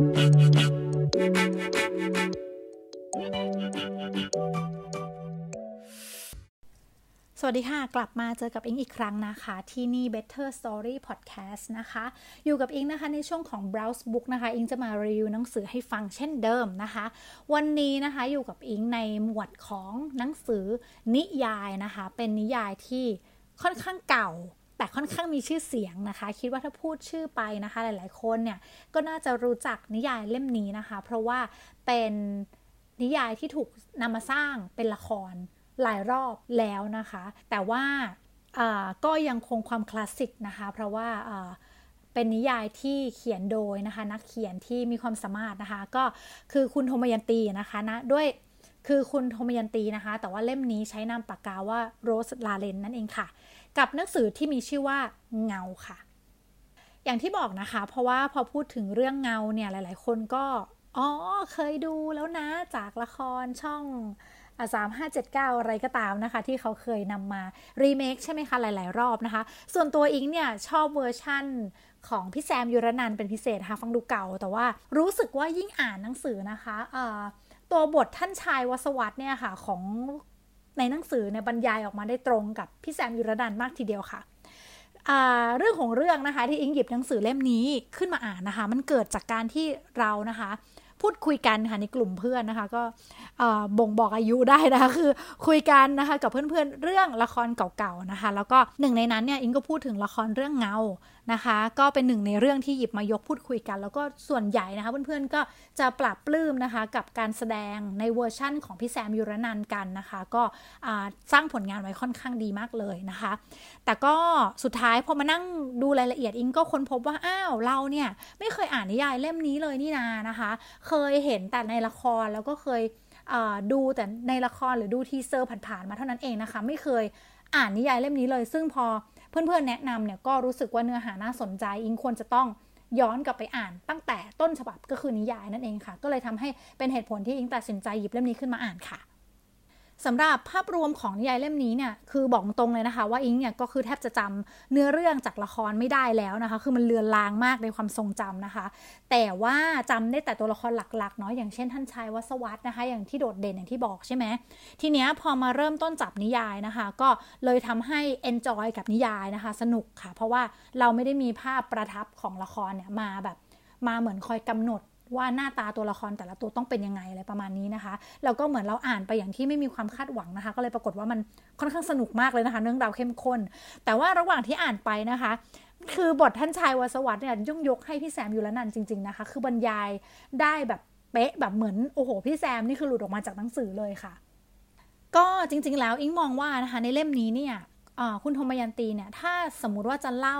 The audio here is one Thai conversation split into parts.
สวัสดีค่ะ กลับมาเจอกับอิงอีกครั้งนะคะ ที่นี่ Better Story Podcast นะคะ อยู่กับอิงนะคะในช่วงของ Browse Book นะคะ อิงจะมารีวิวหนังสือให้ฟังเช่นเดิมนะคะ วันนี้นะคะอยู่กับอิงในหมวดของหนังสือนิยายนะคะ เป็นนิยายที่ค่อนข้างเก่า แต่ค่อนข้างมีชื่อเสียงนะคะ คิดว่าถ้าพูดชื่อไปนะคะ หลาย ๆ คนเนี่ยก็น่าจะรู้จักนิยายเล่มนี้นะคะ เพราะว่าเป็นนิยายที่ถูกนำมาสร้างเป็นละครหลายรอบแล้วนะคะ แต่ว่าก็ยังคงความคลาสสิกนะคะ เพราะว่าเป็นนิยายที่เขียนโดยนะคะ นักเขียนที่มีความสามารถนะคะ ก็คือคุณโทมยันตีนะคะนะด้วยคือคุณโทมยันตีนะคะ แต่ว่าเล่มนี้ใช้นามปากกาว่าโรสลาเลนนั่นเองค่ะ กับหนังสือที่มีชื่อว่าเงาค่ะ อย่างที่บอกนะคะ เพราะว่าพอพูดถึงเรื่องเงาเนี่ยหลาย ๆ คนก็อ๋อเคยดูแล้วนะจากละครช่องสามห้าเจ็ดเก้าอะไรก็ตามนะคะ ที่เขาเคยนำมารีเมคใช่ไหมคะ หลาย ๆ รอบนะคะ ส่วนตัวอิงเนี่ย ชอบเวอร์ชั่นของพี่แซมยุรนันเป็นพิเศษค่ะ ฟังดูเก่า แต่ว่ารู้สึกว่ายิ่งอ่านหนังสือนะคะตัวบทท่านชายวสวัตเนี่ยค่ะ ของ ในหนังสือเนี่ยบรรยายออกมาได้ตรงกับพี่แซมยุรนันมากทีเดียวค่ะเรื่องของเรื่องนะคะที่อิงหยิบหนังสือเล่มนี้ขึ้นมาอ่านนะคะ มันเกิดจากการที่เรานะคะ พูดคุยกันค่ะในกลุ่มเพื่อนนะคะ ก็บ่งบอกอายุได้นะคะ คือคุยกันนะคะกับเพื่อนๆเรื่องละครเก่าๆนะคะ แล้วก็หนึ่งในนั้นเนี่ยอิงก็พูดถึงละครเรื่องเงานะคะ ก็เป็นหนึ่งในเรื่องที่หยิบมายกพูดคุยกัน แล้วก็ส่วนใหญ่นะคะ เพื่อนๆก็จะปรับปลื้มนะคะ กับการแสดงในเวอร์ชั่นของพี่แซมยูรนันกันนะคะ ก็สร้างผลงานไว้ค่อนข้างดีมากเลยนะคะ แต่ก็สุดท้ายพอมานั่งดูรายละเอียดอิงก็ค้นพบว่าอ้าวเราเนี่ยไม่เคยอ่านนิยายเล่มนี้เลยนี่นานะคะ เคยเห็นแต่ในละครแล้วก็เคยดูแต่ในละครหรือดู teaser ผ่านๆมาเท่านั้นเองนะคะ ไม่เคยอ่านนิยายเล่มนี้เลย ซึ่งพอเพื่อนๆแนะนำเนี่ยก็รู้สึกว่าเนื้อหาน่าสนใจ อิงควรจะต้องย้อนกลับไปอ่านตั้งแต่ต้นฉบับก็คือนิยายนั่นเองค่ะ ก็เลยทำให้เป็นเหตุผลที่อิงตัดสินใจหยิบเล่มนี้ขึ้นมาอ่านค่ะ สำหรับภาพรวมของนิยายเล่มนี้เนี่ยคือบอกตรงเลยนะคะ ว่าอิงเนี่ยก็คือแทบจะจำเนื้อเรื่องจากละครไม่ได้แล้วนะคะ คือมันเลือนลางมากในความทรงจำนะคะ แต่ว่าจำได้แต่ตัวละครหลักๆเนาะอย่างเช่นท่านชายวัสวัตนะคะ อย่างที่โดดเด่นอย่างที่บอกใช่ไหมทีเนี้ยพอมาเริ่มต้นจับนิยายนะคะ ก็เลยทำให้ enjoy กับนิยายนะคะ สนุกค่ะ เพราะว่าเราไม่ได้มีภาพประทับของละครเนี่ยมาแบบมาเหมือนคอยกำหนด ว่าหน้าตาตัวละครแต่ละตัวต้องเป็นยังไงอะไรประมาณนี้นะคะแล้วก็เหมือนเราอ่านไปอย่างที่ไม่มีความคาดหวังนะคะ ก็เลยปรากฏว่ามันค่อนข้างสนุกมากเลยนะคะ เรื่องราวเข้มข้น แต่ว่าระหว่างที่อ่านไปนะคะ คือบทท่านชายวสวัสด์เนี่ยย่งยกให้พี่แซมอยู่แล้วนั่นจริง ๆนะคะ คือบรรยายได้แบบเป๊ะแบบเหมือนโอ้โหพี่แซมนี่คือหลุดออกมาจากหนังสือเลยค่ะ ก็จริง ๆ แล้วอิงมองว่านะคะในเล่มนี้เนี่ยคุณธมยันตีเนี่ยถ้าสมมุติว่าจะเล่า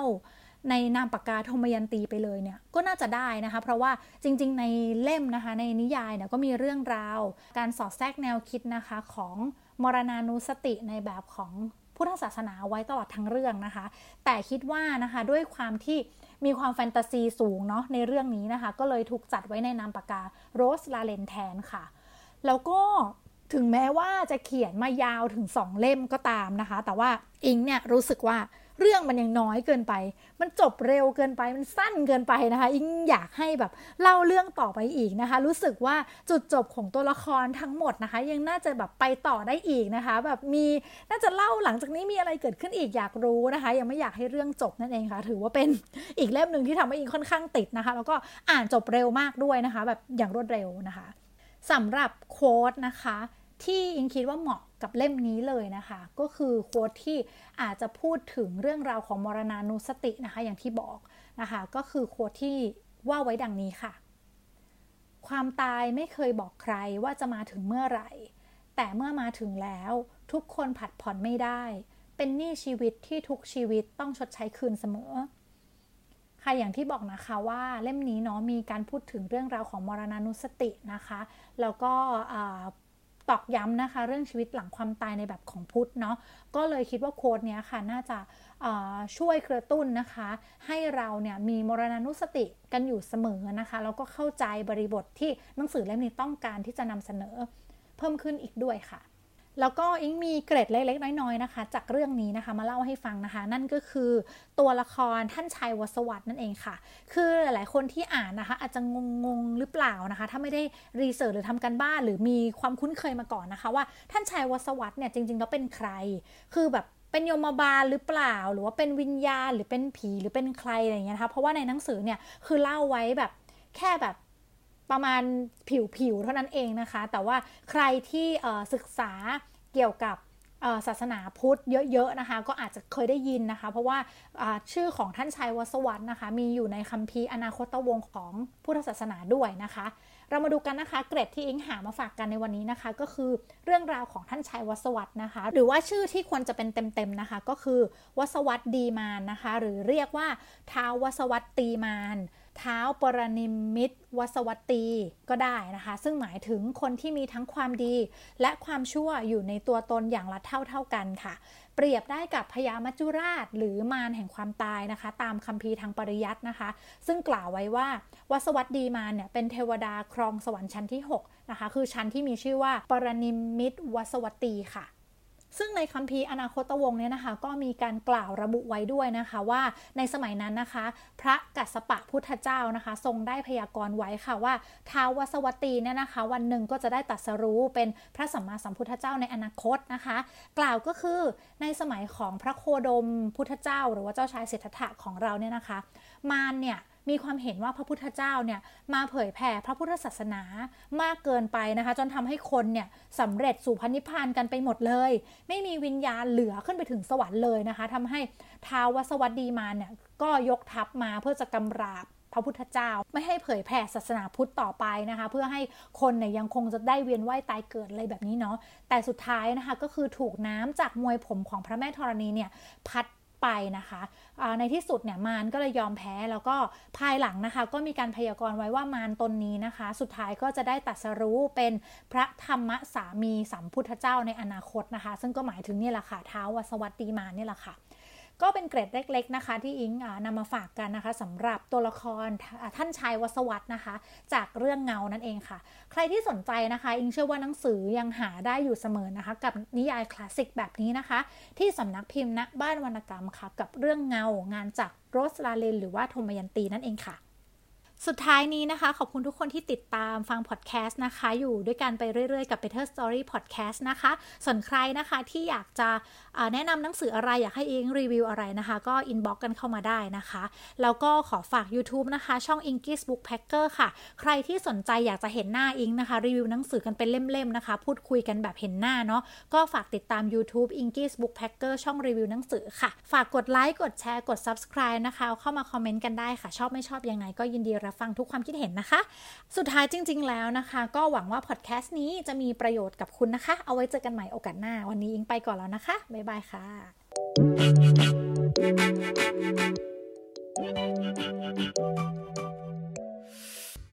ในนามปากกาธมยันตีไปเลยเนี่ยก็น่าจะได้นะคะ เพราะว่าจริง ๆ ในเล่มนะคะในนิยายเนี่ยก็มีเรื่องราว การสอดแทรกแนวคิดนะคะของมรณานุสติในแบบของพุทธศาสนาไว้ตลอดทั้งเรื่องนะคะ แต่คิดว่านะคะด้วยความที่มีความแฟนตาซีสูงเนาะในเรื่องนี้นะคะ ก็เลยถูกจัดไว้ในนามปากกาโรสลาเลนแทนค่ะ แล้วก็ ถึงแม้ว่าจะเขียนมายาวถึง2เล่มก็ตามนะคะ แต่ว่าอิงเนี่ยรู้สึกว่าเรื่องมันยังน้อยเกินไป มันจบเร็วเกินไป มันสั้นเกินไปนะคะ อิงอยากให้แบบเล่าเรื่องต่อไปอีกนะคะ รู้สึกว่าจุดจบของตัวละครทั้งหมดนะคะ ยังน่าจะแบบไปต่อได้อีกนะคะ แบบมีน่าจะเล่าหลังจากนี้มีอะไรเกิดขึ้นอีกอยากรู้นะคะ ยังไม่อยากให้เรื่องจบนั่นเองค่ะ ถือว่าเป็นอีกเล่มหนึ่งที่ทำให้อิงค่อนข้างติดนะคะ แล้วก็อ่านจบเร็วมากด้วยนะคะ แบบอย่างรวดเร็วนะคะสำหรับโค้ดนะคะ ที่อิงคิดว่าเหมาะกับเล่มนี้เลยนะคะ ก็คือโค้ดที่อาจจะพูดถึงเรื่องราวของมรณานุสตินะคะ อย่างที่บอกนะคะ ก็คือโค้ดที่ว่าไว้ดังนี้ค่ะ ความตายไม่เคยบอกใครว่าจะมาถึงเมื่อไหร่ แต่เมื่อมาถึงแล้ว ทุกคนผัดผ่อนไม่ได้ เป็นหนี้ชีวิตที่ทุกชีวิตต้องชดใช้คืนเสมอค่ะอย่างที่บอกนะคะว่าเล่มนี้เนาะมีการพูดถึงเรื่องราวของมรณานุสตินะคะ แล้วก็ ตอกย้ำนะคะ เรื่องชีวิตหลังความตายในแบบของพุทธเนาะก็เลยคิดว่าโค้ดเนี้ยค่ะน่าจะช่วยกระตุ้นนะคะ ให้เราเนี่ยมีมรณานุสติกันอยู่เสมอนะคะแล้วก็เข้าใจบริบทที่หนังสือเล่มนี้ต้องการที่จะนำเสนอ เพิ่มขึ้นอีกด้วยค่ะ แล้วก็อิงมีเกร็ดเล็กๆ น้อยๆนะคะ จากเรื่องนี้นะคะมาเล่าให้ฟังนะคะ นั่นก็คือตัวละครท่านชายวสวัตนั่นเองค่ะ คือหลายๆคนที่อ่านนะคะ อาจจะงงๆหรือเปล่านะคะ ถ้าไม่ได้รีเสิร์ชหรือทำกันบ้าน หรือมีความคุ้นเคยมาก่อนนะคะ ว่าท่านชายวสวัตเนี่ยจริงๆแล้วเป็นใคร คือแบบเป็นโยมบาลหรือเปล่า หรือว่าเป็นวิญญาณหรือเป็นผีหรือเป็นใครอะไรอย่างเงี้ยนะคะเพราะว่าในหนังสือเนี่ยคือเล่าไว้แบบแค่แบบ ประมาณผิวๆเท่านั้นเองนะคะ แต่ว่าใครที่ศึกษาเกี่ยวกับศาสนาพุทธเยอะๆนะคะ ก็อาจจะเคยได้ยินนะคะ เพราะว่าชื่อของท่านชายวสวัตติ์นะคะ มีอยู่ในคัมภีร์อนาคตวงศ์ของพุทธศาสนาด้วยนะคะ เรามาดูกันนะคะ เกร็ดที่อิงหามาฝากกันในวันนี้นะคะ ก็คือเรื่องราวของท่านชายวสวัตติ์นะคะ หรือว่าชื่อที่ควรจะเป็นเต็มๆนะคะ ก็คือวสวัตตีมารนะคะ หรือเรียกว่าท้าววสวัตตีมารท้าวปรนิมมิตวสวัตตีก็ได้นะคะ ซึ่งหมายถึงคนที่มีทั้งความดี และความชั่วอยู่ในตัวตนอย่างละเท่าเท่ากันค่ะเปรียบได้กับพญามัจจุราช หรือมารแห่งความตายนะคะ ตามคัมภีร์ทางปริยัตินะคะ ซึ่งกล่าวไว้ว่าวสวัตดีมารเนี่ยเป็นเทวดาครองสวรรค์ชั้นที่ 6 นะคะ คือชั้นที่มีชื่อว่าปรนิมิตวสวัตตีค่ะ ซึ่งในคัมภีร์อนาคตวงศ์เนี่ยนะคะ ก็มีการกล่าวระบุไว้ด้วยนะคะว่าในสมัยนั้นนะคะ พระกัสสปะพุทธเจ้านะคะ ทรงได้พยากรณ์ไว้ค่ะว่าท้าววสวัตีเนี่ยนะคะ วันหนึ่งก็จะได้ตัดสรู้เป็นพระสัมมาสัมพุทธเจ้าในอนาคตนะคะ กล่าวก็คือในสมัยของพระโคดมพุทธเจ้า หรือว่าเจ้าชายสิทธัตถะของเราเนี่ยนะคะ มารเนี่ย มีความเห็นว่าพระพุทธเจ้าเนี่ยมาเผยแผ่พระพุทธศาสนามากเกินไปนะคะ จนทำให้คนเนี่ยสำเร็จสู่พันิพานกันไปหมดเลย ไม่มีวิญญาณเหลือขึ้นไปถึงสวรรค์เลยนะคะทำให้ท้าววสวัสดีมาเนี่ยก็ยกทัพมาเพื่อจะกำราบพระพุทธเจ้าไม่ให้เผยแผ่ศาสนาพุทธต่อไปนะคะ เพื่อให้คนเนี่ยยังคงจะได้เวียนว่ายตายเกิดอะไรแบบนี้เนาะแต่สุดท้ายนะคะก็คือถูกน้ำจากมวยผมของพระแม่ธรณีเนี่ยพัด ไปนะคะในที่สุดเนี่ยมารก็เลยยอมแพ้แล้วก็ภายหลังนะคะ ก็มีการพยากรณ์ไว้ว่ามารตนนี้นะคะ สุดท้ายก็จะได้ตัดสรู้เป็นพระธรรมสามีสัมพุทธเจ้าในอนาคตนะคะ ซึ่งก็หมายถึงนี่แหละค่ะเท้าวสวัสดีมารนี่แหละค่ะ ก็เป็นเกรดเล็ก ๆ นะคะ ที่อิงนำมาฝากกันนะคะสำหรับตัวละครท่านชายวสวัตนะคะ จากเรื่องเงานั่นเองค่ะ ใครที่สนใจนะคะ อิงเชื่อว่าหนังสือยังหาได้อยู่เสมอนะคะ กับนิยายคลาสสิกแบบนี้นะคะ ที่สำนักพิมพ์ณบ้านวรรณกรรมค่ะ กับเรื่องเงางานจากโรสลาเลนหรือว่าโทมยันตีนั่นเองค่ะ สุดท้ายนี้นะคะ ขอบคุณทุกคนที่ติดตามฟังพอดแคสต์นะคะ อยู่ด้วยกันไปเรื่อยๆกับ Better Story Podcast นะคะ ส่วนใครนะคะที่อยากจะแนะนำหนังสืออะไรอยากให้อิงรีวิวอะไรนะคะ ก็ inbox กันเข้ามาได้นะคะ แล้วก็ขอฝาก YouTube นะคะ ช่อง English Book Packer ค่ะ ใครที่สนใจอยากจะเห็นหน้าอิงนะคะ รีวิวหนังสือกันเป็นเล่มๆนะคะ พูดคุยกันแบบเห็นหน้าเนาะก็ฝากติดตาม YouTube English Book Packer ช่องรีวิวหนังสือค่ะ ฝากกดไลค์กดแชร์กด Subscribe นะคะเข้ามาคอมเมนต์กันได้ค่ะ ชอบไม่ชอบยังไงก็ยินดีรับฟังทุกความคิดเห็นนะคะ สุดท้ายจริง ๆ แล้วนะคะ ก็หวังว่าพอดแคสต์นี้จะมีประโยชน์กับคุณนะคะ เอาไว้เจอกันใหม่โอกาสหน้า วันนี้อิงไปก่อนแล้วนะคะ บ๊ายบายค่ะ Thank you.